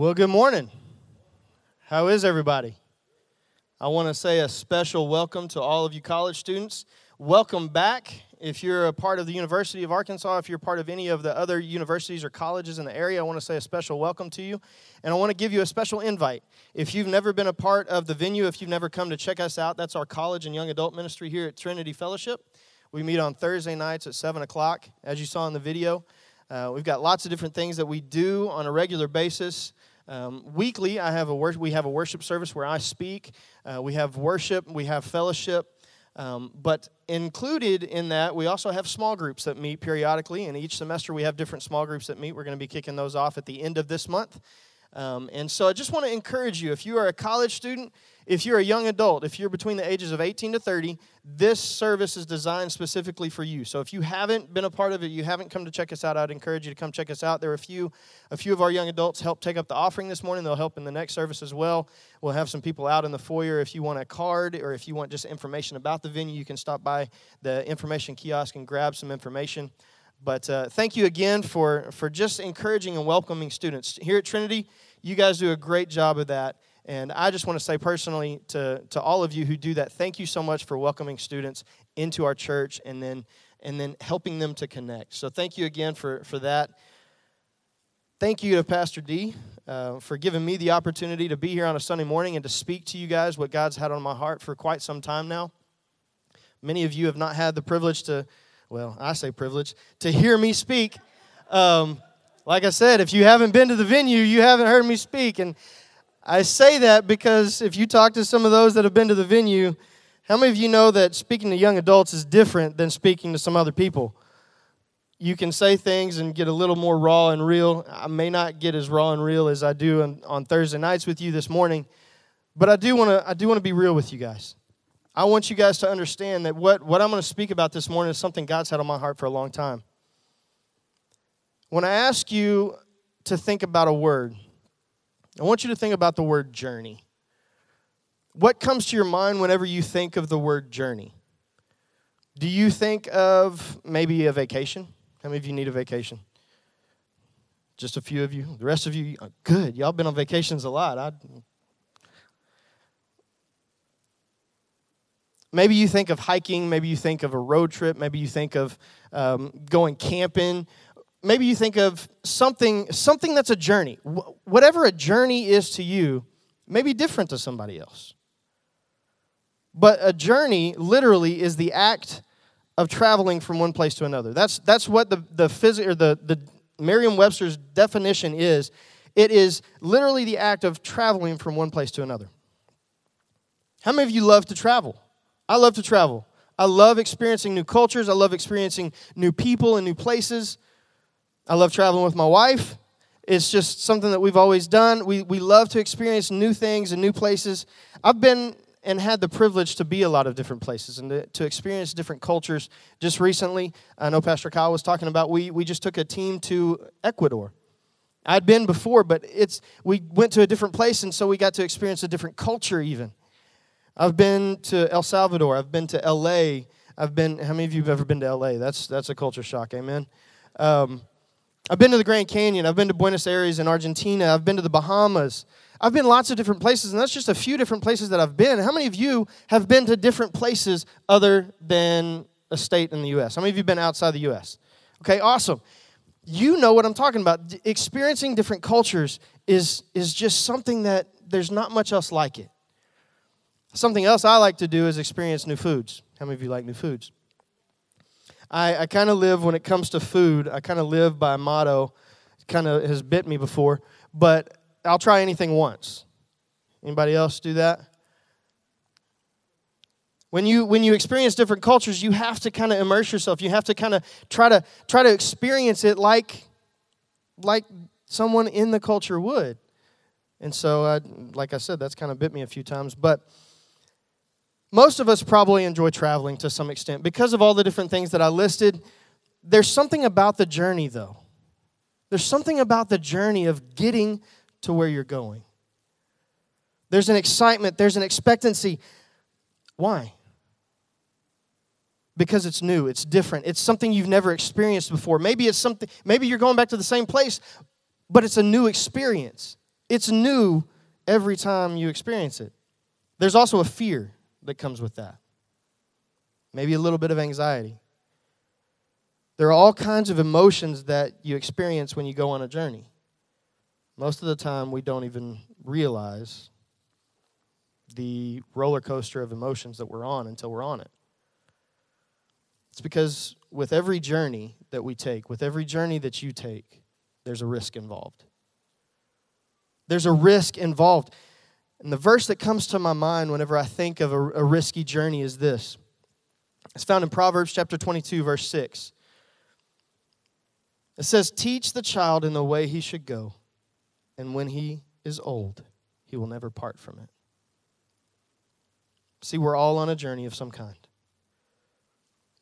Well, good morning. How is everybody? I want to say a special welcome to all of you college students. Welcome back. If you're a part of the University of Arkansas, if you're part of any of the other universities or colleges in the area, I want to say a special welcome to you. And I want to give you a special invite. If you've never been a part of the venue, if you've never come to check us out, that's our college and young adult ministry here at Trinity Fellowship. We meet on Thursday nights at 7 o'clock, as you saw in the video. Uh, we've got lots of different things that we do on a regular basis. Um, weekly, I have a wor- we have a worship service where I speak. Uh, we have worship, we have fellowship. Um, but included in that, we also have small groups that meet periodically, and each semester we have different small groups that meet. We're going to be kicking those off at the end of this month. Um, and so I just want to encourage you if you are a college student, if you're a young adult, if you're between the ages of 18 to 30, this service is designed specifically for you. So if you haven't been a part of it, you haven't come to check us out, I'd encourage you to come check us out. There are a few, a few of our young adults help take up the offering this morning. They'll help in the next service as well. We'll have some people out in the foyer. If you want a card or if you want just information about the venue, you can stop by the information kiosk and grab some information. But uh, thank you again for, for just encouraging and welcoming students. Here at Trinity, you guys do a great job of that. And I just want to say personally to, to all of you who do that, thank you so much for welcoming students into our church and then, and then helping them to connect. So thank you again for, for that. Thank you to Pastor D uh, for giving me the opportunity to be here on a Sunday morning and to speak to you guys what God's had on my heart for quite some time now. Many of you have not had the privilege to, well, I say privilege, to hear me speak. Um, like I said, if you haven't been to the venue, you haven't heard me speak. And I say that because if you talk to some of those that have been to the venue, how many of you know that speaking to young adults is different than speaking to some other people? You can say things and get a little more raw and real. I may not get as raw and real as I do on, on Thursday nights with you this morning, but I do want to I do want to be real with you guys. I want you guys to understand that what, what I'm going to speak about this morning is something God's had on my heart for a long time. When I ask you to think about a word, I want you to think about the word journey. What comes to your mind whenever you think of the word journey? Do you think of maybe a vacation? How many of you need a vacation? Just a few of you. The rest of you, uh, good. Y'all been on vacations a lot. I, maybe you think of hiking. Maybe you think of a road trip. Maybe you think of um, going camping. Maybe you think of something something that's a journey. Whatever a journey is to you may be different to somebody else. But a journey literally is the act of traveling from one place to another. That's that's what the the phys- or the the merriam-webster's definition is. It is literally the act of traveling from one place to another. How many of you love to travel i love to travel i love experiencing new cultures i love experiencing new people and new places I love traveling with my wife. It's just something that we've always done. We, we love to experience new things and new places. I've been and had the privilege to be a lot of different places and to, to, experience different cultures. Just recently, I know Pastor Kyle was talking about, we, we just took a team to Ecuador. I'd been before, but it's we went to a different place, and so we got to experience a different culture even. I've been to El Salvador. I've been to LA. I've been. How many of you have ever been to LA? That's that's a culture shock. Amen. Um, I've been to the Grand Canyon. I've been to Buenos Aires in Argentina. I've been to the Bahamas. I've been lots of different places, and that's just a few different places that I've been. How many of you have been to different places other than a state in the U.S.? How many of you have been outside the U.S.? Okay, awesome. You know what I'm talking about. Experiencing different cultures is, is just something that there's not much else like it. Something else I like to do is experience new foods. How many of you like new foods? I, I kind of live when it comes to food, I kind of live by a motto, kind of has bit me before, but I'll try anything once. Anybody else do that? When you when you experience different cultures, you have to kind of immerse yourself. You have to kind of try to try to experience it like like someone in the culture would. And so, uh, like I said, that's kind of bit me a few times. But most of us probably enjoy traveling to some extent because of all the different things that I listed. There's something about the journey, though. There's something about the journey of getting to where you're going. There's an excitement, there's an expectancy. Why? Because it's new, it's different, it's something you've never experienced before. Maybe it's something, maybe you're going back to the same place, but it's a new experience. It's new every time you experience it. There's also a fear that comes with that, maybe a little bit of anxiety. There are all kinds of emotions that you experience when you go on a journey. Most of the time, we don't even realize the roller coaster of emotions that we're on until we're on it. It's because with every journey that we take, with every journey that you take, there's a risk involved. There's a risk involved. And the verse that comes to my mind whenever I think of a, a risky journey is this. It's found in Proverbs chapter 22, verse 6. It says, Teach the child in the way he should go, and when he is old, he will never part from it. See, we're all on a journey of some kind.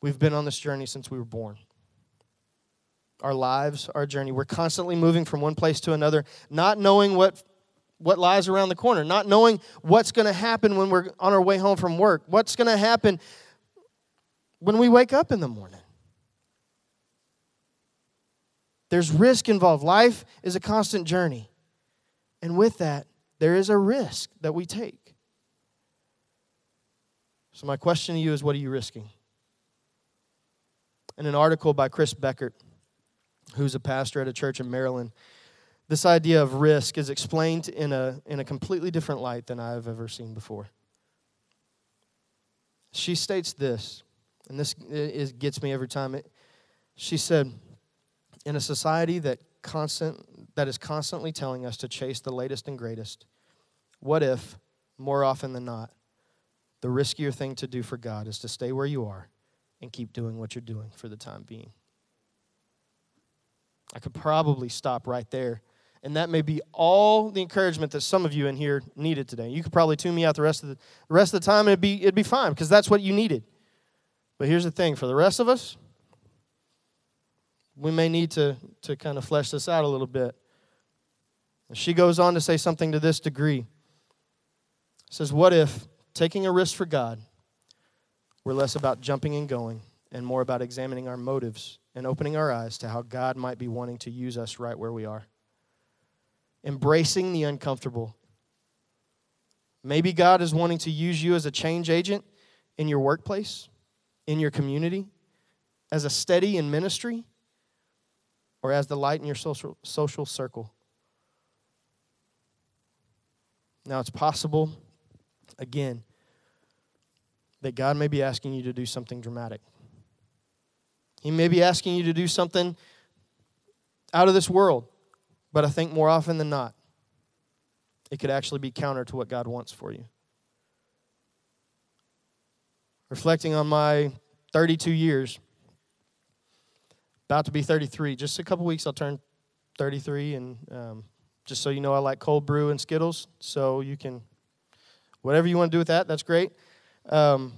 We've been on this journey since we were born. Our lives, our journey, we're constantly moving from one place to another, not knowing what, what lies around the corner, not knowing what's going to happen when we're on our way home from work, what's going to happen when we wake up in the morning. There's risk involved. Life is a constant journey. And with that, there is a risk that we take. So, my question to you is what are you risking? In an article by Chris Beckert, who's a pastor at a church in Maryland, this idea of risk is explained in a, in a completely different light than I've ever seen before. She states this, and this is, gets me every time. It, she said, In a society that, constant, that is constantly telling us to chase the latest and greatest, what if, more often than not, the riskier thing to do for God is to stay where you are and keep doing what you're doing for the time being. I could probably stop right there. And that may be all the encouragement that some of you in here needed today. You could probably tune me out the rest of the, the rest of the time and it'd be, it'd be fine because that's what you needed. But here's the thing for the rest of us, we may need to, to kind of flesh this out a little bit. She goes on to say something to this degree. Says, What if taking a risk for God we're less about jumping and going and more about examining our motives and opening our eyes to how God might be wanting to use us right where we are. Embracing the uncomfortable. Maybe God is wanting to use you as a change agent in your workplace, in your community, as a steady in ministry, or as the light in your social, social circle. Now, it's possible, again, that God may be asking you to do something dramatic. He may be asking you to do something out of this world, but I think more often than not, it could actually be counter to what God wants for you. Reflecting on my 32 years, about to be 33, just a couple weeks I'll turn 33, and um, just so you know, I like cold brew and Skittles, so you can, whatever you want to do with that, that's great. Um,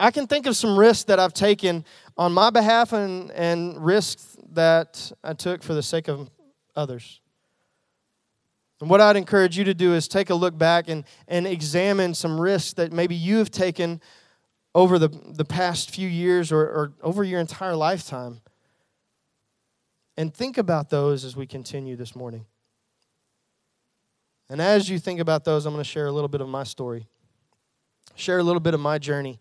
I can think of some risks that I've taken on my behalf and, and risks that I took for the sake of others. And what I'd encourage you to do is take a look back and, and examine some risks that maybe you have taken over the, the past few years or, or over your entire lifetime. And think about those as we continue this morning. And as you think about those, I'm going to share a little bit of my story share a little bit of my journey.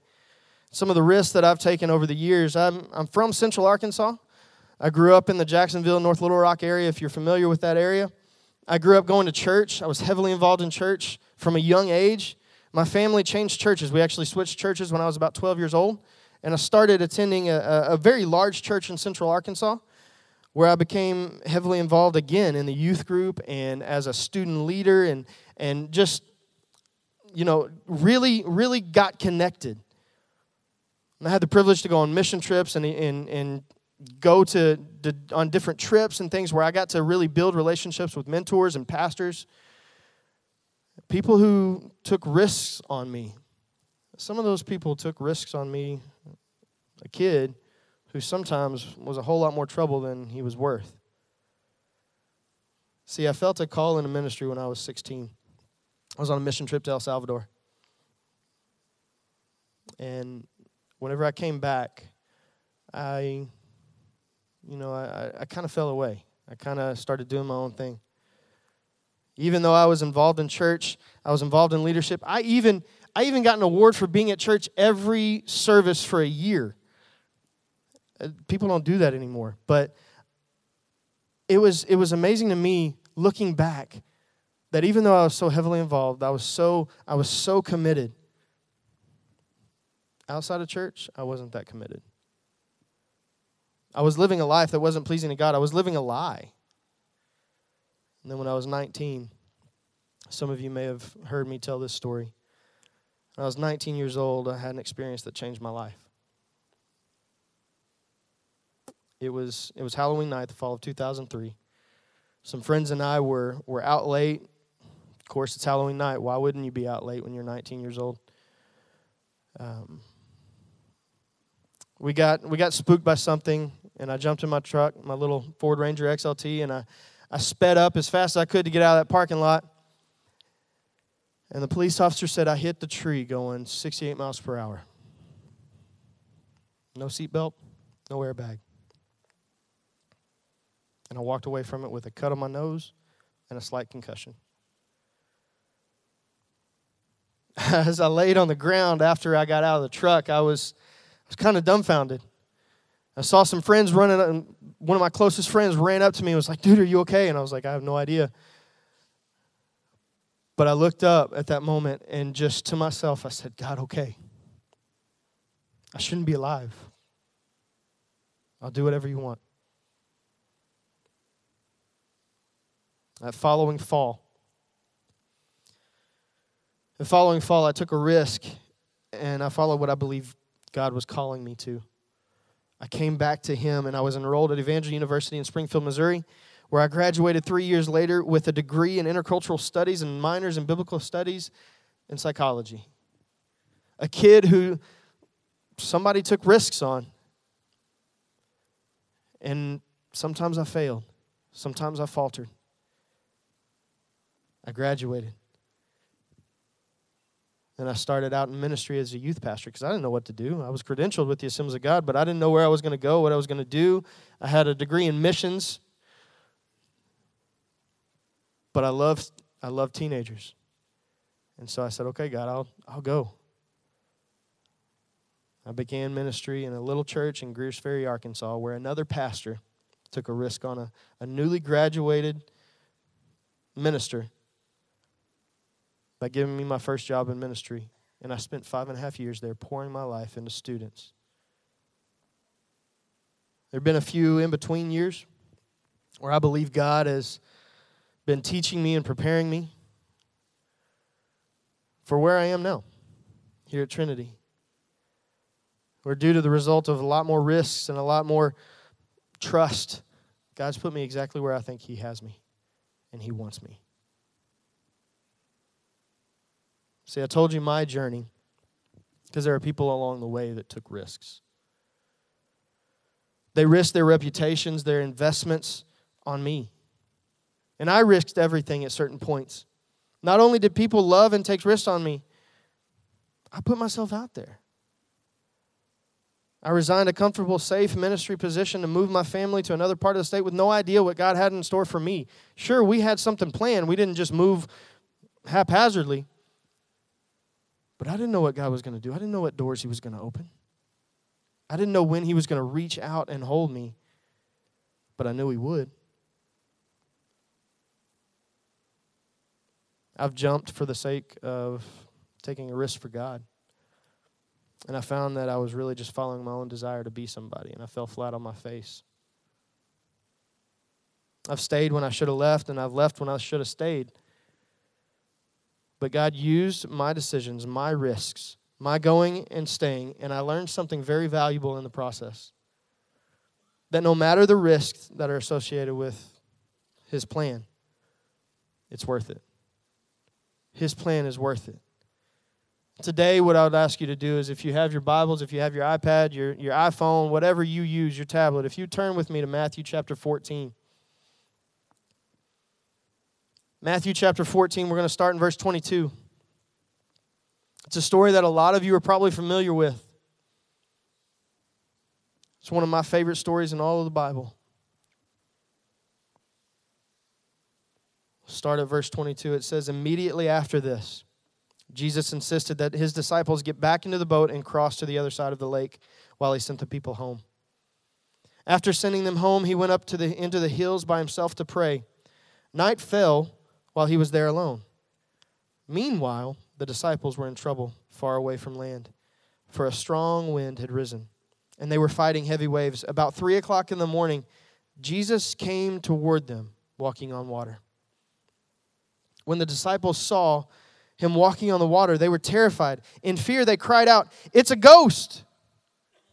Some of the risks that I've taken over the years. I'm, I'm from Central Arkansas. I grew up in the Jacksonville, North Little Rock area, if you're familiar with that area. I grew up going to church. I was heavily involved in church from a young age. My family changed churches. We actually switched churches when I was about 12 years old. And I started attending a, a very large church in Central Arkansas where I became heavily involved again in the youth group and as a student leader and, and just you know, really, really got connected. And I had the privilege to go on mission trips and, and, and go to, to, on different trips and things where I got to really build relationships with mentors and pastors, people who took risks on me. Some of those people took risks on me, a kid who sometimes was a whole lot more trouble than he was worth. See, I felt a call in a ministry when I was 16. I was on a mission trip to El Salvador. And whenever I came back, I, you know, I, I kind of fell away. I kind of started doing my own thing. Even though I was involved in church, I was involved in leadership. I even I even got an award for being at church every service for a year. Uh, people don't do that anymore, but it was it was amazing to me looking back that even though I was so heavily involved, I was so I was so committed. Outside of church, I wasn't that committed. I was living a life that wasn't pleasing to God. I was living a lie. And then when I was 19, some of you may have heard me tell this story. When I was 19 years old, I had an experience that changed my life. It was it was Halloween night, the fall of 2003. Some friends and I were were out late. Of course, it's Halloween night. Why wouldn't you be out late when you're 19 years old? Um, we got we got spooked by something, and I jumped in my truck, my little Ford Ranger XLT, and I I sped up as fast as I could to get out of that parking lot. And the police officer said I hit the tree going 68 miles per hour. No seatbelt, no airbag. And I walked away from it with a cut on my nose and a slight concussion. As I laid on the ground after I got out of the truck, I was, I was kind of dumbfounded. I saw some friends running, and one of my closest friends ran up to me and was like, Dude, are you okay? And I was like, I have no idea. But I looked up at that moment and just to myself, I said, God, okay. I shouldn't be alive. I'll do whatever you want. that following fall. The following fall, I took a risk and I followed what I believe God was calling me to. I came back to Him and I was enrolled at Evangel University in Springfield, Missouri, where I graduated three years later with a degree in intercultural studies and minors in biblical studies and psychology. A kid who somebody took risks on. And sometimes I failed, sometimes I faltered. I graduated. And I started out in ministry as a youth pastor because I didn't know what to do. I was credentialed with the Assemblies of God, but I didn't know where I was going to go, what I was going to do. I had a degree in missions, but I love I love teenagers. And so I said, "Okay, God, I'll I'll go." I began ministry in a little church in Greers Ferry, Arkansas, where another pastor took a risk on a, a newly graduated minister by giving me my first job in ministry. And I spent five and a half years there pouring my life into students. There have been a few in between years where I believe God has been teaching me and preparing me for where I am now here at Trinity. Where, due to the result of a lot more risks and a lot more trust, God's put me exactly where I think He has me and He wants me. See, I told you my journey because there are people along the way that took risks. They risked their reputations, their investments on me. And I risked everything at certain points. Not only did people love and take risks on me, I put myself out there. I resigned a comfortable, safe ministry position to move my family to another part of the state with no idea what God had in store for me. Sure, we had something planned. We didn't just move haphazardly. But I didn't know what God was going to do. I didn't know what doors He was going to open. I didn't know when He was going to reach out and hold me, but I knew He would. I've jumped for the sake of taking a risk for God. And I found that I was really just following my own desire to be somebody, and I fell flat on my face. I've stayed when I should have left, and I've left when I should have stayed. But God used my decisions, my risks, my going and staying, and I learned something very valuable in the process. That no matter the risks that are associated with His plan, it's worth it. His plan is worth it. Today, what I would ask you to do is if you have your Bibles, if you have your iPad, your, your iPhone, whatever you use, your tablet, if you turn with me to Matthew chapter 14. Matthew chapter 14, we're going to start in verse 22. It's a story that a lot of you are probably familiar with. It's one of my favorite stories in all of the Bible. Start at verse 22. It says, Immediately after this, Jesus insisted that his disciples get back into the boat and cross to the other side of the lake while he sent the people home. After sending them home, he went up to the, into the hills by himself to pray. Night fell while he was there alone. Meanwhile, the disciples were in trouble far away from land, for a strong wind had risen, and they were fighting heavy waves. About three o'clock in the morning, Jesus came toward them, walking on water. When the disciples saw him walking on the water, they were terrified. In fear, they cried out, It's a ghost!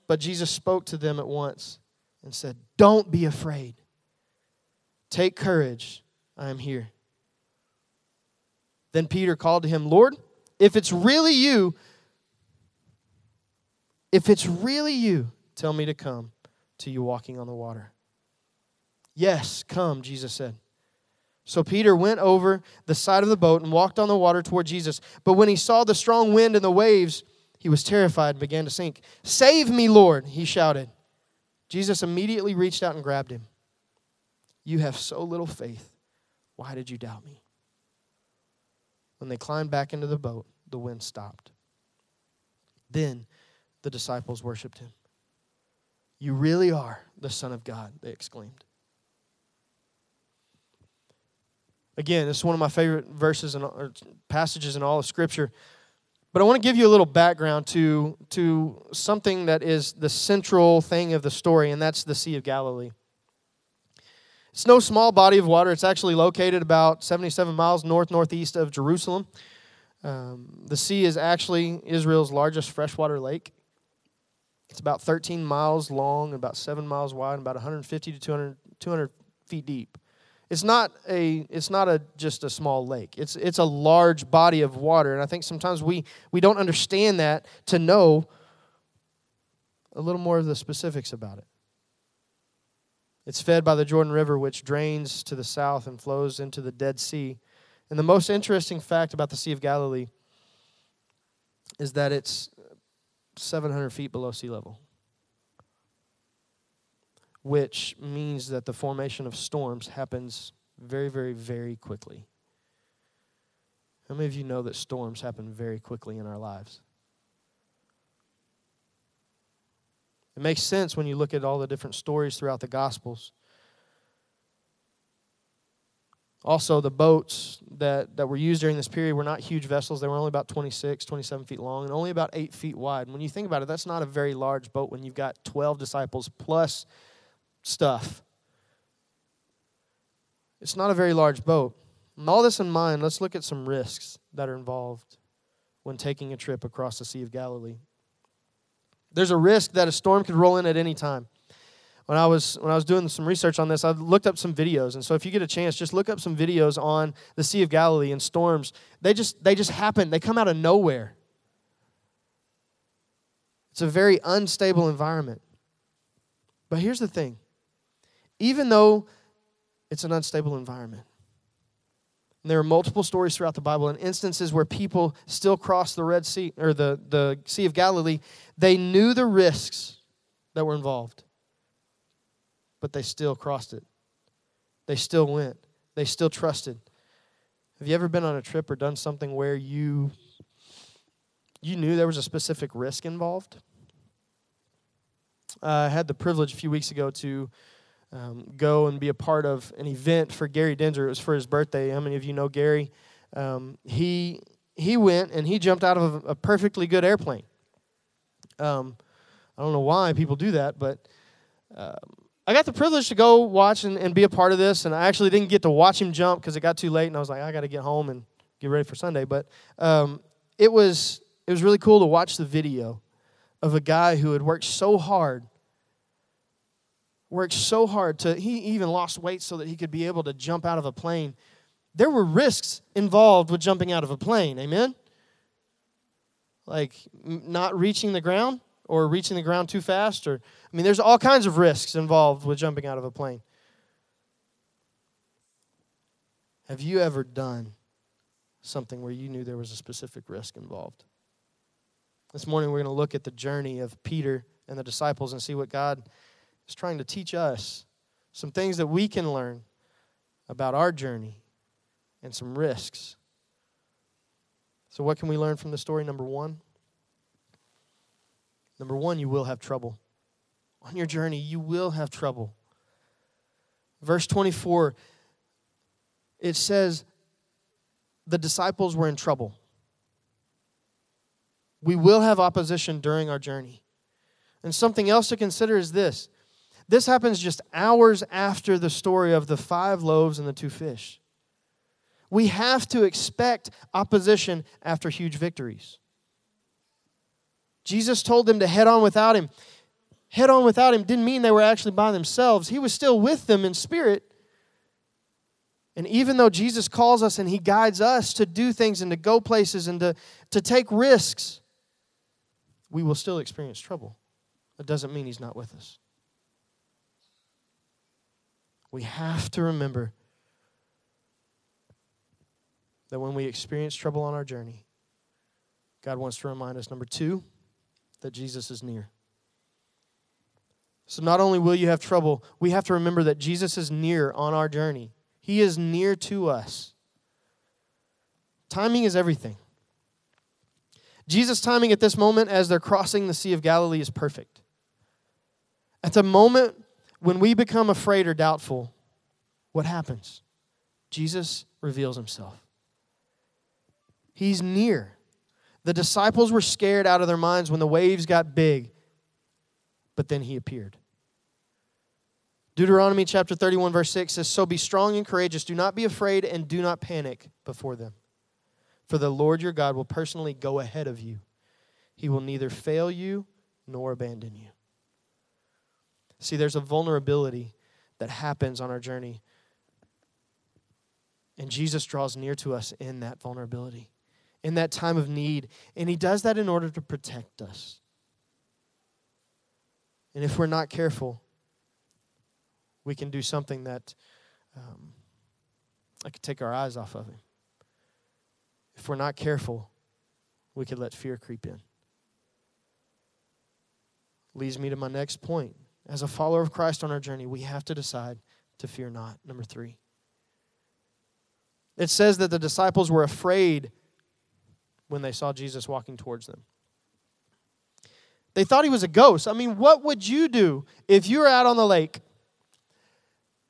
But Jesus spoke to them at once and said, Don't be afraid. Take courage. I am here. Then Peter called to him, Lord, if it's really you, if it's really you, tell me to come to you walking on the water. Yes, come, Jesus said. So Peter went over the side of the boat and walked on the water toward Jesus. But when he saw the strong wind and the waves, he was terrified and began to sink. Save me, Lord, he shouted. Jesus immediately reached out and grabbed him. You have so little faith. Why did you doubt me? When they climbed back into the boat, the wind stopped. Then the disciples worshiped him. You really are the Son of God, they exclaimed. Again, this is one of my favorite verses and passages in all of Scripture. But I want to give you a little background to, to something that is the central thing of the story, and that's the Sea of Galilee. It's no small body of water. It's actually located about 77 miles north northeast of Jerusalem. Um, the sea is actually Israel's largest freshwater lake. It's about 13 miles long, about 7 miles wide, and about 150 to 200, 200 feet deep. It's not a it's not a just a small lake. It's it's a large body of water and I think sometimes we we don't understand that to know a little more of the specifics about it. It's fed by the Jordan River which drains to the south and flows into the Dead Sea. And the most interesting fact about the Sea of Galilee is that it's 700 feet below sea level which means that the formation of storms happens very, very, very quickly. How many of you know that storms happen very quickly in our lives? It makes sense when you look at all the different stories throughout the Gospels. Also, the boats that, that were used during this period were not huge vessels. They were only about 26, 27 feet long, and only about 8 feet wide. And when you think about it, that's not a very large boat when you've got 12 disciples plus stuff. It's not a very large boat. And all this in mind, let's look at some risks that are involved when taking a trip across the Sea of Galilee. There's a risk that a storm could roll in at any time. When I was when I was doing some research on this, I looked up some videos, and so if you get a chance, just look up some videos on the Sea of Galilee and storms. They just they just happen. They come out of nowhere. It's a very unstable environment. But here's the thing even though it's an unstable environment. And there are multiple stories throughout the Bible and instances where people still cross the Red Sea or the, the Sea of Galilee. They knew the risks that were involved, but they still crossed it. They still went. They still trusted. Have you ever been on a trip or done something where you you knew there was a specific risk involved? Uh, I had the privilege a few weeks ago to um, go and be a part of an event for Gary Denzer. It was for his birthday. How many of you know Gary? Um, he he went and he jumped out of a, a perfectly good airplane. Um, I don't know why people do that, but uh, I got the privilege to go watch and, and, be a part of this. And I actually didn't get to watch him jump because it got too late, and I was like, I got to get home and get ready for Sunday. But um, it was it was really cool to watch the video of a guy who had worked so hard worked so hard to, he even lost weight so that he could be able to jump out of a plane. There were risks involved with jumping out of a plane, amen? Like not reaching the ground or reaching the ground too fast, or, I mean, there's all kinds of risks involved with jumping out of a plane. Have you ever done something where you knew there was a specific risk involved? This morning, we're going to look at the journey of Peter and the disciples and see what God is trying to teach us some things that we can learn about our journey and some risks. So, what can we learn from the story? Number one. Number one, you will have trouble. On your journey, you will have trouble. Verse 24, it says, the disciples were in trouble. We will have opposition during our journey. And something else to consider is this this happens just hours after the story of the five loaves and the two fish. We have to expect opposition after huge victories. Jesus told them to head on without him. Head on without him didn't mean they were actually by themselves, he was still with them in spirit. And even though Jesus calls us and he guides us to do things and to go places and to, to take risks, we will still experience trouble. That doesn't mean he's not with us. We have to remember that when we experience trouble on our journey, God wants to remind us, number two, that Jesus is near. So not only will you have trouble, we have to remember that Jesus is near on our journey. He is near to us. Timing is everything. Jesus' timing at this moment as they're crossing the Sea of Galilee is perfect. At the moment when we become afraid or doubtful, what happens? Jesus reveals himself. He's near. The disciples were scared out of their minds when the waves got big, but then he appeared. Deuteronomy chapter 31, verse 6 says, So be strong and courageous. Do not be afraid and do not panic before them. For the Lord your God will personally go ahead of you. He will neither fail you nor abandon you. See, there's a vulnerability that happens on our journey. And Jesus draws near to us in that vulnerability, in that time of need. And He does that in order to protect us. And if we're not careful, we can do something that um, I could take our eyes off of Him. If we're not careful, we could let fear creep in. Leads me to my next point as a follower of Christ on our journey, we have to decide to fear not. Number three. It says that the disciples were afraid when they saw Jesus walking towards them. They thought he was a ghost. I mean, what would you do if you were out on the lake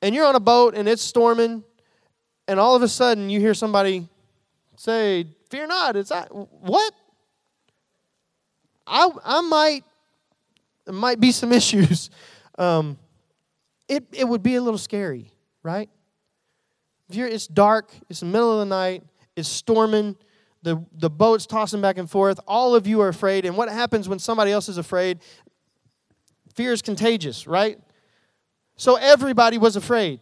and you're on a boat and it's storming and all of a sudden you hear somebody say, Fear not, it's that. What? I, I might there might be some issues. Um, it, it would be a little scary, right? If you're, it's dark, it's the middle of the night, it's storming, the, the boat's tossing back and forth, all of you are afraid. And what happens when somebody else is afraid? Fear is contagious, right? So everybody was afraid.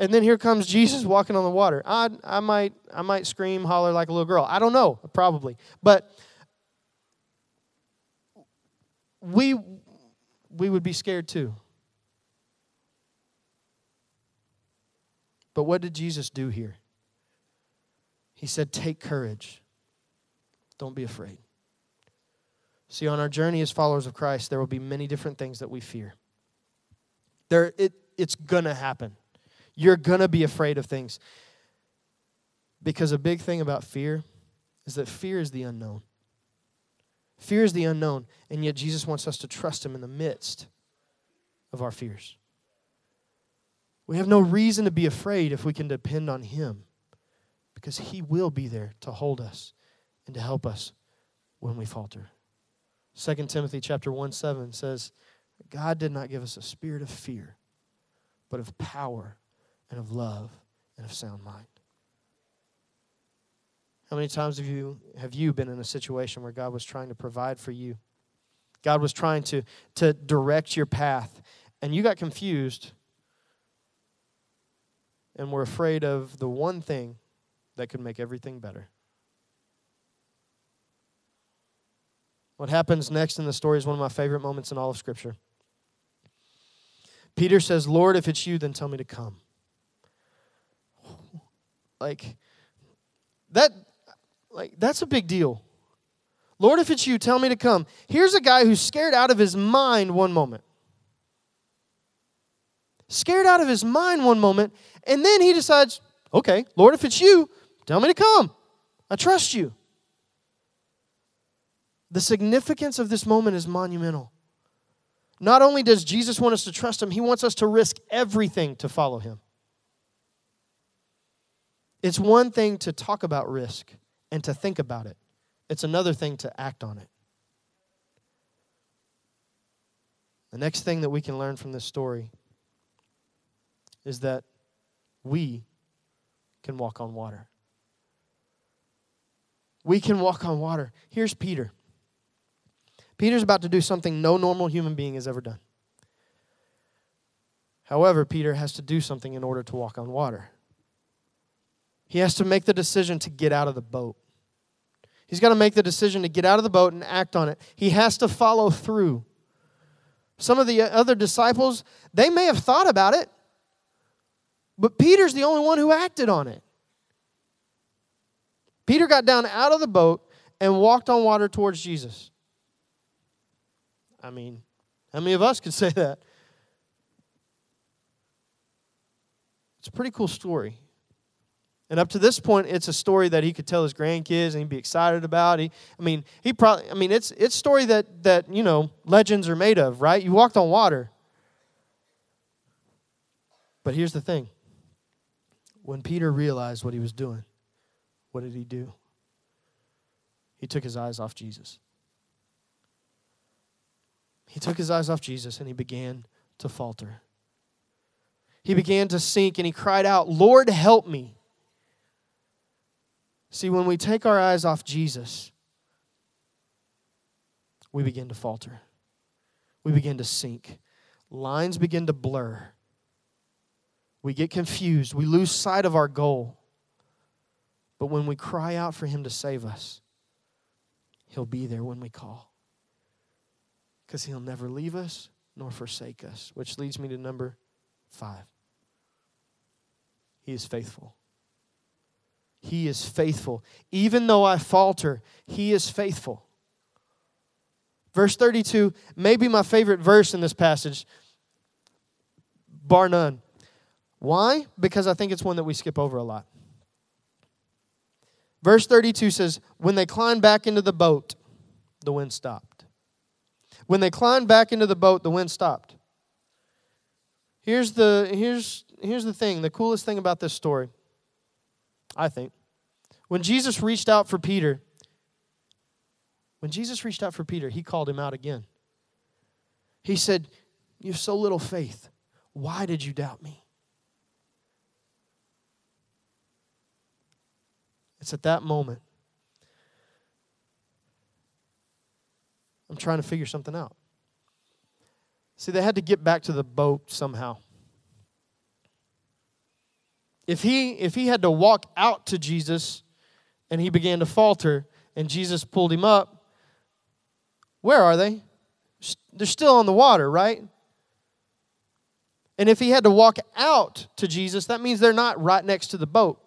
And then here comes Jesus walking on the water. I, I, might, I might scream, holler like a little girl. I don't know, probably. But we, we would be scared too. But what did Jesus do here? He said, Take courage. Don't be afraid. See, on our journey as followers of Christ, there will be many different things that we fear. There, it, it's going to happen. You're going to be afraid of things. Because a big thing about fear is that fear is the unknown. Fear is the unknown, and yet Jesus wants us to trust Him in the midst of our fears. We have no reason to be afraid if we can depend on Him because He will be there to hold us and to help us when we falter. 2 Timothy chapter 1 7 says, God did not give us a spirit of fear, but of power and of love and of sound mind. How many times have you have you been in a situation where God was trying to provide for you? God was trying to, to direct your path, and you got confused and were afraid of the one thing that could make everything better. What happens next in the story is one of my favorite moments in all of Scripture. Peter says, Lord, if it's you, then tell me to come. Like, that like, that's a big deal. Lord, if it's you, tell me to come. Here's a guy who's scared out of his mind one moment. Scared out of his mind one moment, and then he decides, Okay, Lord, if it's you, tell me to come. I trust you. The significance of this moment is monumental. Not only does Jesus want us to trust him, he wants us to risk everything to follow him. It's one thing to talk about risk and to think about it, it's another thing to act on it. The next thing that we can learn from this story is that we can walk on water. We can walk on water. Here's Peter. Peter's about to do something no normal human being has ever done. However, Peter has to do something in order to walk on water. He has to make the decision to get out of the boat. He's got to make the decision to get out of the boat and act on it. He has to follow through. Some of the uh, other disciples, they may have thought about it, but Peter's the only one who acted on it. Peter got down out of the boat and walked on water towards Jesus. I mean, how many of us could say that? It's a pretty cool story. And up to this point, it's a story that he could tell his grandkids and he'd be excited about. He, I mean, he probably, I mean, it's it's story that that you know legends are made of, right? You walked on water. But here's the thing: when Peter realized what he was doing, what did he do? He took his eyes off Jesus. He took his eyes off Jesus and he began to falter. He began to sink and he cried out, Lord, help me. See, when we take our eyes off Jesus, we begin to falter. We begin to sink. Lines begin to blur. We get confused. We lose sight of our goal. But when we cry out for Him to save us, He'll be there when we call because he'll never leave us nor forsake us. Which leads me to number five. He is faithful. He is faithful. Even though I falter, He is faithful. Verse 32 may be my favorite verse in this passage, bar none. Why? Because I think it's one that we skip over a lot. Verse 32 says, When they climbed back into the boat, the wind stopped. When they climbed back into the boat, the wind stopped. Here's the, here's, here's the thing the coolest thing about this story, I think. When Jesus reached out for Peter, when Jesus reached out for Peter, he called him out again. He said, You have so little faith. Why did you doubt me? It's at that moment I'm trying to figure something out. See, they had to get back to the boat somehow. If he if he had to walk out to Jesus and he began to falter and Jesus pulled him up, where are they? They're still on the water, right? And if he had to walk out to Jesus, that means they're not right next to the boat.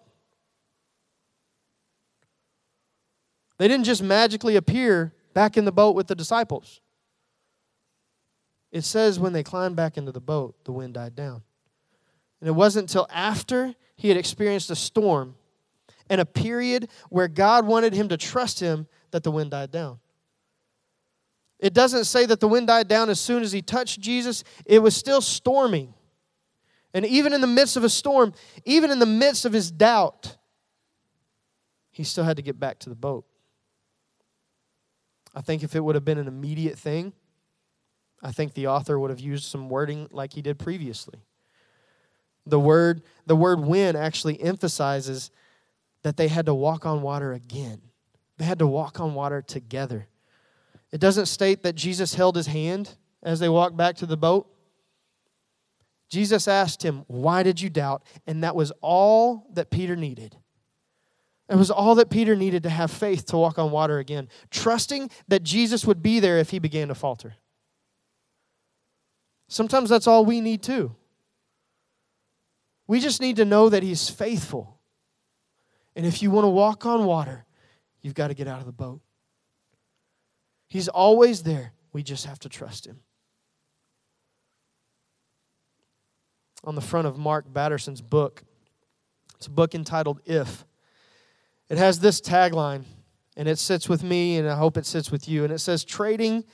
They didn't just magically appear back in the boat with the disciples. It says when they climbed back into the boat, the wind died down. And it wasn't until after he had experienced a storm and a period where God wanted him to trust him that the wind died down. It doesn't say that the wind died down as soon as he touched Jesus, it was still storming. And even in the midst of a storm, even in the midst of his doubt, he still had to get back to the boat. I think if it would have been an immediate thing, I think the author would have used some wording like he did previously. The word, the word when actually emphasizes that they had to walk on water again. They had to walk on water together. It doesn't state that Jesus held his hand as they walked back to the boat. Jesus asked him, Why did you doubt? And that was all that Peter needed. It was all that Peter needed to have faith to walk on water again, trusting that Jesus would be there if he began to falter. Sometimes that's all we need too. We just need to know that he's faithful. And if you want to walk on water, you've got to get out of the boat. He's always there. We just have to trust him. On the front of Mark Batterson's book, It's a book entitled If. It has this tagline, and it sits with me, and I hope it sits with you. And it says, Trading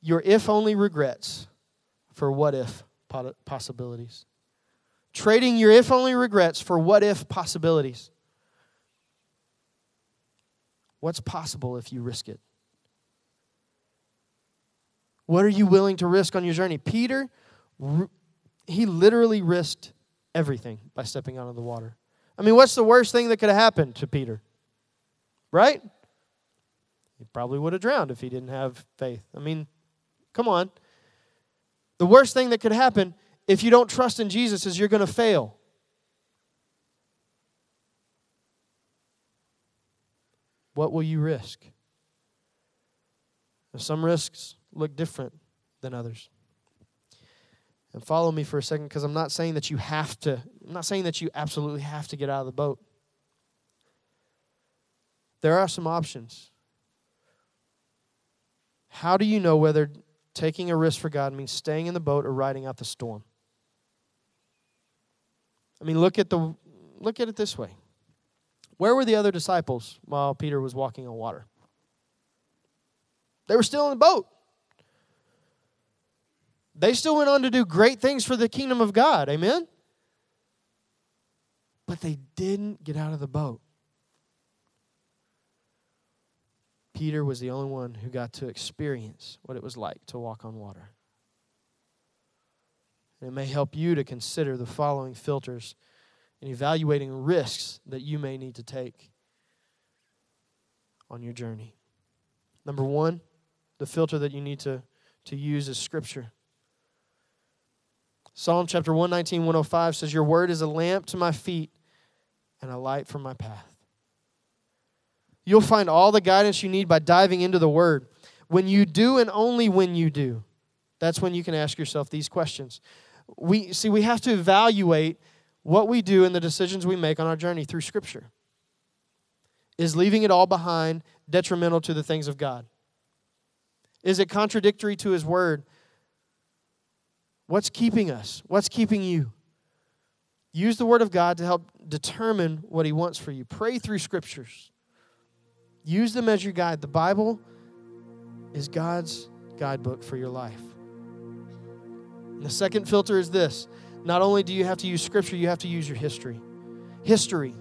your if only regrets for what if possibilities. Trading your if only regrets for what if possibilities. What's possible if you risk it? What are you willing to risk on your journey? Peter, he literally risked everything by stepping out of the water. I mean, what's the worst thing that could have happened to Peter? Right? He probably would have drowned if he didn't have faith. I mean, come on. The worst thing that could happen if you don't trust in Jesus is you're going to fail. What will you risk? Some risks look different than others. And follow me for a second because I'm not saying that you have to, I'm not saying that you absolutely have to get out of the boat. There are some options. How do you know whether taking a risk for God means staying in the boat or riding out the storm? I mean, look at the look at it this way. Where were the other disciples while Peter was walking on water? They were still in the boat. They still went on to do great things for the kingdom of God. Amen? But they didn't get out of the boat. Peter was the only one who got to experience what it was like to walk on water. And it may help you to consider the following filters in evaluating risks that you may need to take on your journey. Number one, the filter that you need to, to use is Scripture. Psalm chapter 119, 105 says, Your word is a lamp to my feet and a light for my path. You'll find all the guidance you need by diving into the word. When you do, and only when you do, that's when you can ask yourself these questions. We see we have to evaluate what we do and the decisions we make on our journey through Scripture. Is leaving it all behind detrimental to the things of God? Is it contradictory to His Word? What's keeping us? What's keeping you? Use the Word of God to help determine what He wants for you. Pray through Scriptures. Use them as your guide. The Bible is God's guidebook for your life. And the second filter is this not only do you have to use Scripture, you have to use your history. History.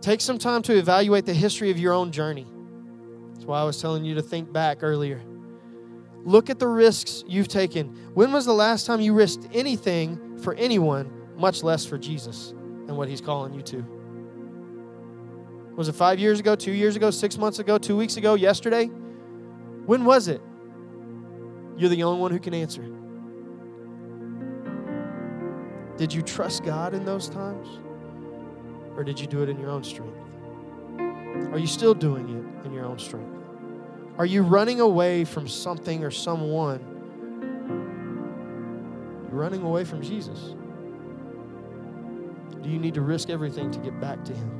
Take some time to evaluate the history of your own journey. That's why I was telling you to think back earlier. Look at the risks you've taken. When was the last time you risked anything for anyone, much less for Jesus and what He's calling you to? Was it five years ago, two years ago, six months ago, two weeks ago, yesterday? When was it? You're the only one who can answer. Did you trust God in those times? Or did you do it in your own strength? Are you still doing it in your own strength? Are you running away from something or someone? You're running away from Jesus. Do you need to risk everything to get back to Him?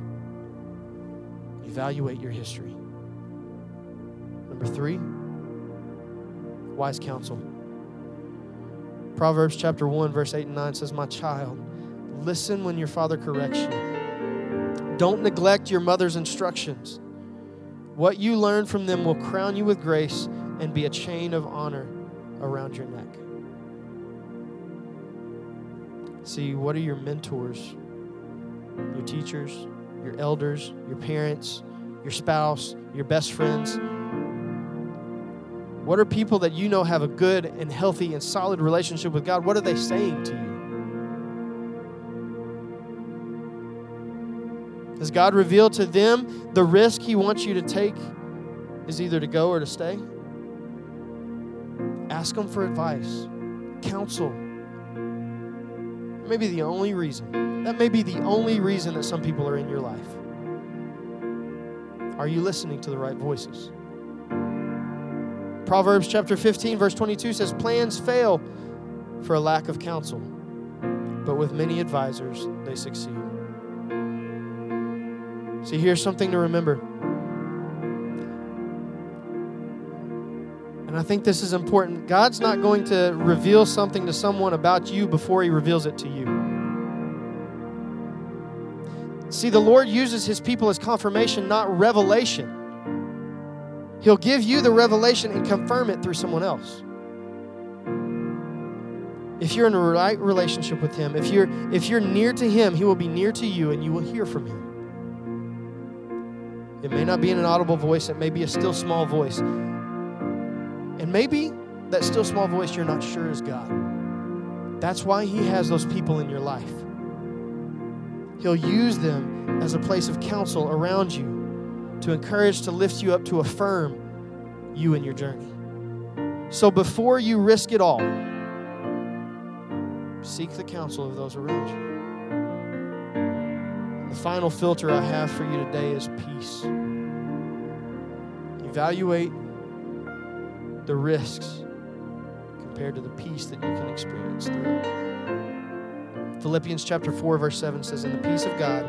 Evaluate your history. Number three, wise counsel. Proverbs chapter 1, verse 8 and 9 says, My child, listen when your father corrects you. Don't neglect your mother's instructions. What you learn from them will crown you with grace and be a chain of honor around your neck. See, what are your mentors? Your teachers, your elders, your parents, your spouse, your best friends, what are people that you know have a good and healthy and solid relationship with God? What are they saying to you? Has God revealed to them the risk He wants you to take is either to go or to stay? Ask them for advice, counsel. Maybe the only reason. That may be the only reason that some people are in your life. Are you listening to the right voices? Proverbs chapter 15, verse 22 says, Plans fail for a lack of counsel, but with many advisors, they succeed. See, here's something to remember. And I think this is important. God's not going to reveal something to someone about you before he reveals it to you. See, the Lord uses his people as confirmation, not revelation. He'll give you the revelation and confirm it through someone else. If you're in a right relationship with him, if you're if you're near to him, he will be near to you and you will hear from him. It may not be in an audible voice, it may be a still small voice. And maybe that still small voice you're not sure is God. That's why he has those people in your life. He'll use them as a place of counsel around you to encourage, to lift you up, to affirm you in your journey. So before you risk it all, seek the counsel of those around you. The final filter I have for you today is peace. Evaluate the risks compared to the peace that you can experience through. Philippians chapter 4 verse 7 says "In the peace of God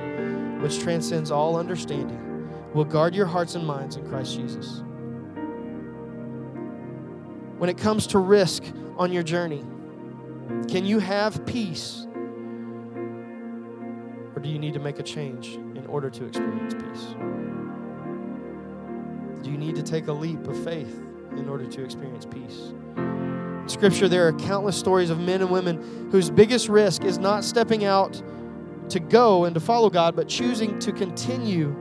which transcends all understanding will guard your hearts and minds in Christ Jesus. When it comes to risk on your journey, can you have peace? Or do you need to make a change in order to experience peace? Do you need to take a leap of faith in order to experience peace? Scripture, there are countless stories of men and women whose biggest risk is not stepping out to go and to follow God, but choosing to continue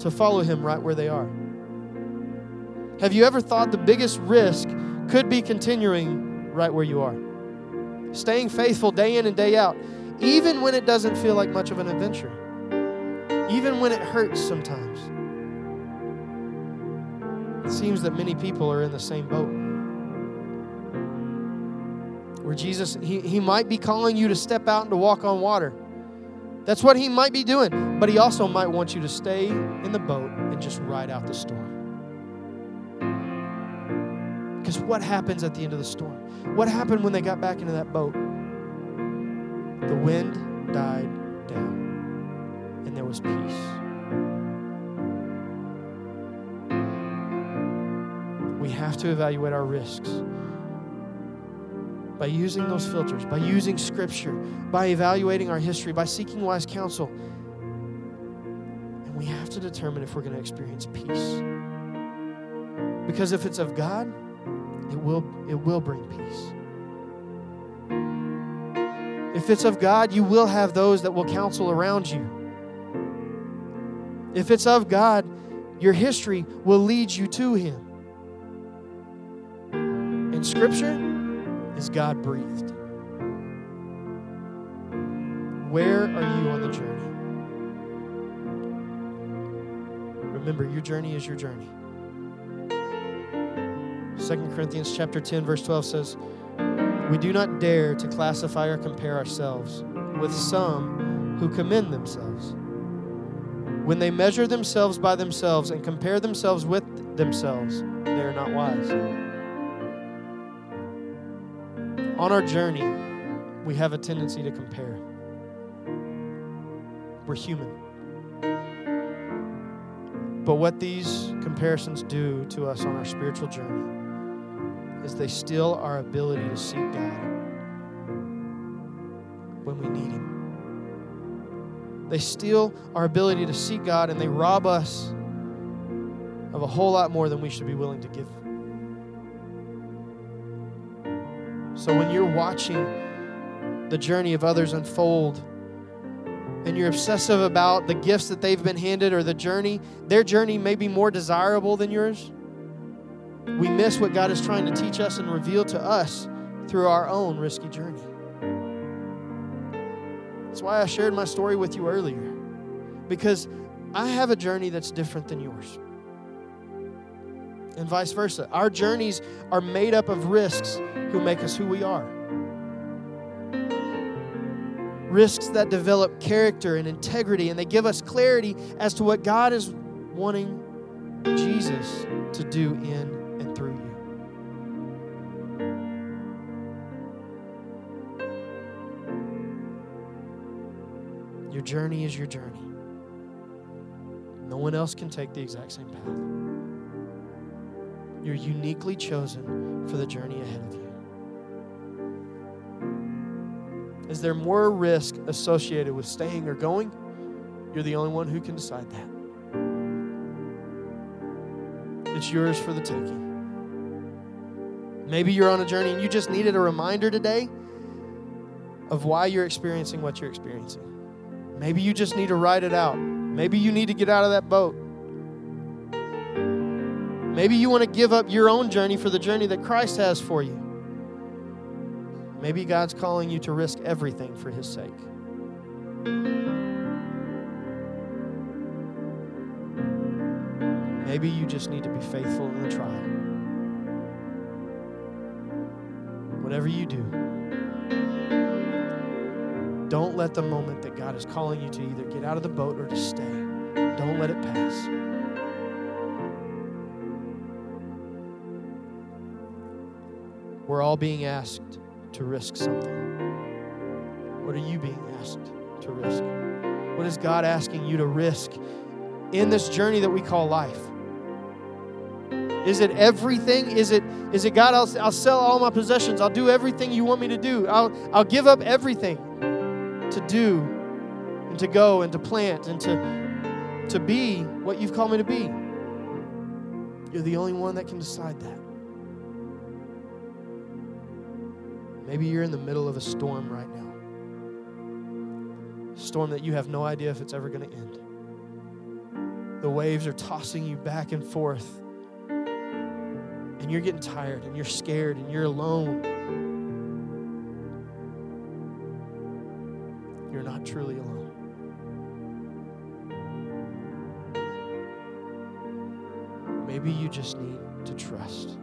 to follow Him right where they are. Have you ever thought the biggest risk could be continuing right where you are? Staying faithful day in and day out, even when it doesn't feel like much of an adventure, even when it hurts sometimes. It seems that many people are in the same boat where Jesus, he, he might be calling you to step out and to walk on water. That's what he might be doing. But he also might want you to stay in the boat and just ride out the storm. Because what happens at the end of the storm? What happened when they got back into that boat? The wind died down, and there was peace. We have to evaluate our risks by using those filters, by using scripture, by evaluating our history, by seeking wise counsel. And we have to determine if we're going to experience peace. Because if it's of God, it will, it will bring peace. If it's of God, you will have those that will counsel around you. If it's of God, your history will lead you to Him. In Scripture, is God breathed? Where are you on the journey? Remember, your journey is your journey. 2 Corinthians chapter 10 verse 12 says, "We do not dare to classify or compare ourselves with some who commend themselves. When they measure themselves by themselves and compare themselves with themselves, they are not wise." On our journey, we have a tendency to compare. We're human. But what these comparisons do to us on our spiritual journey is they steal our ability to seek God when we need Him. They steal our ability to seek God and they rob us of a whole lot more than we should be willing to give So when you're watching the journey of others unfold, and you're obsessive about the gifts that they've been handed or the journey, their journey may be more desirable than yours. We miss what God is trying to teach us and reveal to us through our own risky journey. That's why I shared my story with you earlier, because I have a journey that's different than yours and vice versa. Our journeys are made up of risks who make us who we are. Risks that develop character and integrity, and they give us clarity as to what God is wanting Jesus to do in and through you. Your journey is your journey. No one else can take the exact same path. You're uniquely chosen for the journey ahead of you. Is there more risk associated with staying or going? You're the only one who can decide that. It's yours for the taking. Maybe you're on a journey and you just needed a reminder today of why you're experiencing what you're experiencing. Maybe you just need to write it out. Maybe you need to get out of that boat. Maybe you want to give up your own journey for the journey that Christ has for you. Maybe God's calling you to risk everything for His sake. Maybe you just need to be faithful in the trial. Whatever you do, don't let the moment that God is calling you to either get out of the boat or to stay, don't let it pass. We're all being asked to risk something. What are you being asked to risk? What is God asking you to risk in this journey that we call life? Is it everything? Is it, is it God, I'll, I'll sell all my possessions. I'll do everything you want me to do. I'll, I'll give up everything to do and to go and to plant and to, to be what you've called me to be. You're the only one that can decide that. Maybe you're in the middle of a storm right now. A storm that you have no idea if it's ever going to end. The waves are tossing you back and forth. And you're getting tired and you're scared and you're alone. You're not truly alone. Maybe you just need to trust.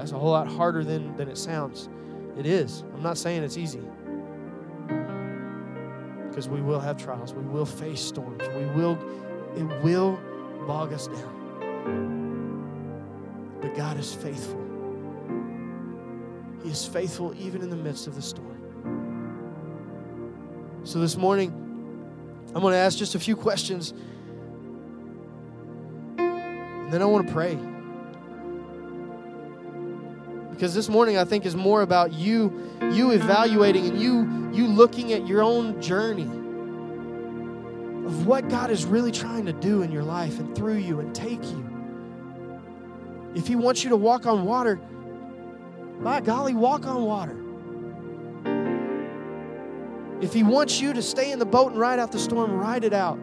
That's a whole lot harder than, than it sounds. It is. I'm not saying it's easy. Because we will have trials. We will face storms. We will, it will bog us down. But God is faithful. He is faithful even in the midst of the storm. So this morning, I'm going to ask just a few questions. And then I want to pray. Because this morning I think is more about you you evaluating and you you looking at your own journey of what God is really trying to do in your life and through you and take you. If he wants you to walk on water, by golly, walk on water. If he wants you to stay in the boat and ride out the storm, ride it out.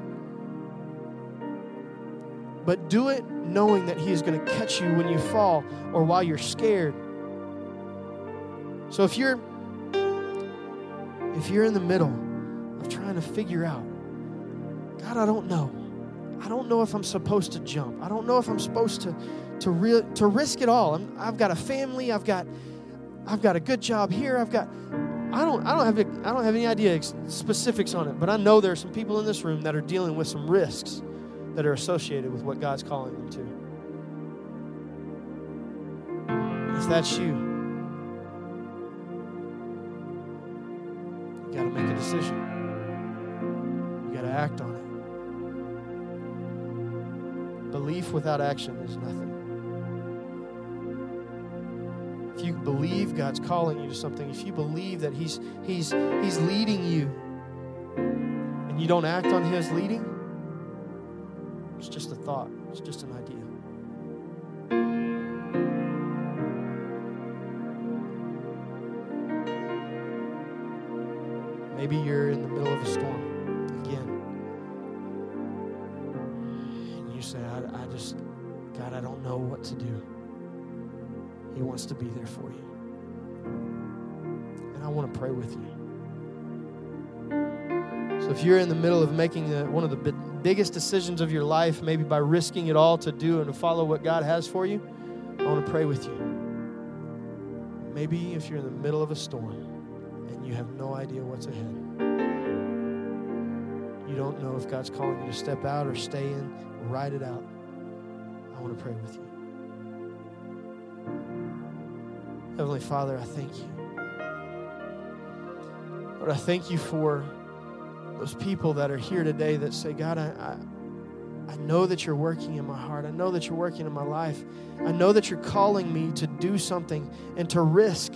But do it knowing that he is going to catch you when you fall or while you're scared so if you're if you're in the middle of trying to figure out, God, I don't know. I don't know if I'm supposed to jump. I don't know if I'm supposed to to real to risk it all. i have got a family. I've got I've got a good job here. I've got I don't I don't have I don't have any idea specifics on it, but I know there are some people in this room that are dealing with some risks that are associated with what God's calling them to. If that's you, got to make a decision. You got to act on it. Belief without action is nothing. If you believe God's calling you to something, if you believe that He's He's He's leading you, and you don't act on His leading, it's just a thought. It's just an idea. Maybe you're in the middle of a storm again. And you say, I, I just, God, I don't know what to do. He wants to be there for you. And I want to pray with you. So if you're in the middle of making one of the biggest decisions of your life, maybe by risking it all to do and to follow what God has for you, I want to pray with you. Maybe if you're in the middle of a storm, you have no idea what's ahead. You don't know if God's calling you to step out or stay in, or ride it out. I want to pray with you. Heavenly Father, I thank you. Lord, I thank you for those people that are here today that say, God, I, I, I know that you're working in my heart. I know that you're working in my life. I know that you're calling me to do something and to risk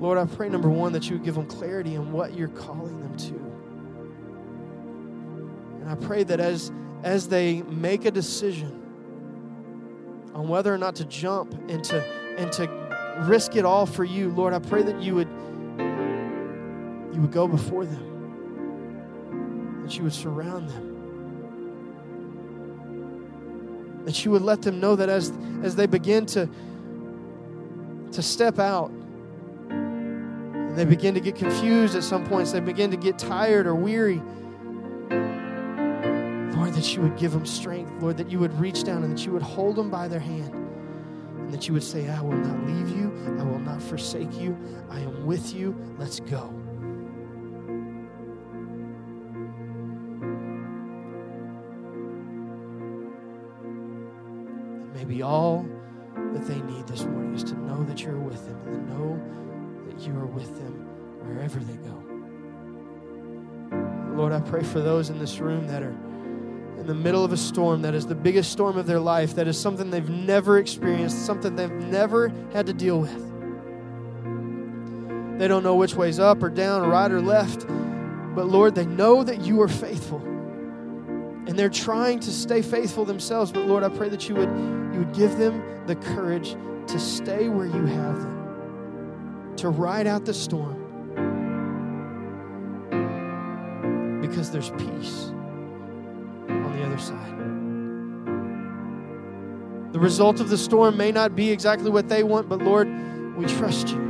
Lord, I pray, number one, that you would give them clarity in what you're calling them to. And I pray that as, as they make a decision on whether or not to jump and to, and to risk it all for you, Lord, I pray that you would, you would go before them, that you would surround them. That you would let them know that as, as they begin to, to step out, and they begin to get confused at some points, they begin to get tired or weary. Lord, that you would give them strength. Lord, that you would reach down and that you would hold them by their hand. And that you would say, I will not leave you. I will not forsake you. I am with you. Let's go. maybe all that they need this morning is to know that you're with them and to know that you are with them wherever they go. Lord, I pray for those in this room that are in the middle of a storm that is the biggest storm of their life, that is something they've never experienced, something they've never had to deal with. They don't know which way's up or down, right or left, but Lord, they know that you are faithful. And they're trying to stay faithful themselves, but Lord, I pray that you would you would give them the courage to stay where you have them, to ride out the storm. Because there's peace on the other side. The result of the storm may not be exactly what they want, but Lord, we trust you.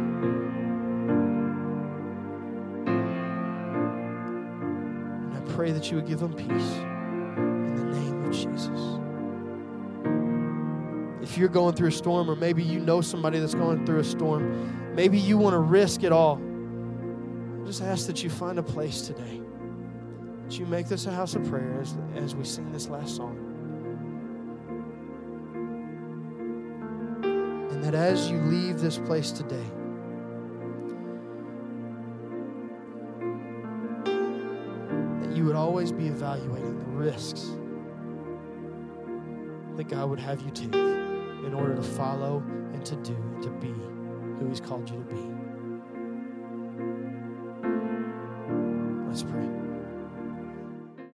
And I pray that you would give them peace in the name of Jesus. If you're going through a storm, or maybe you know somebody that's going through a storm, maybe you want to risk it all. I just ask that you find a place today that you make this a house of prayer as, as we sing this last song. And that as you leave this place today, that you would always be evaluating the risks that God would have you take in order to follow and to do and to be who He's called you to be. Let's pray.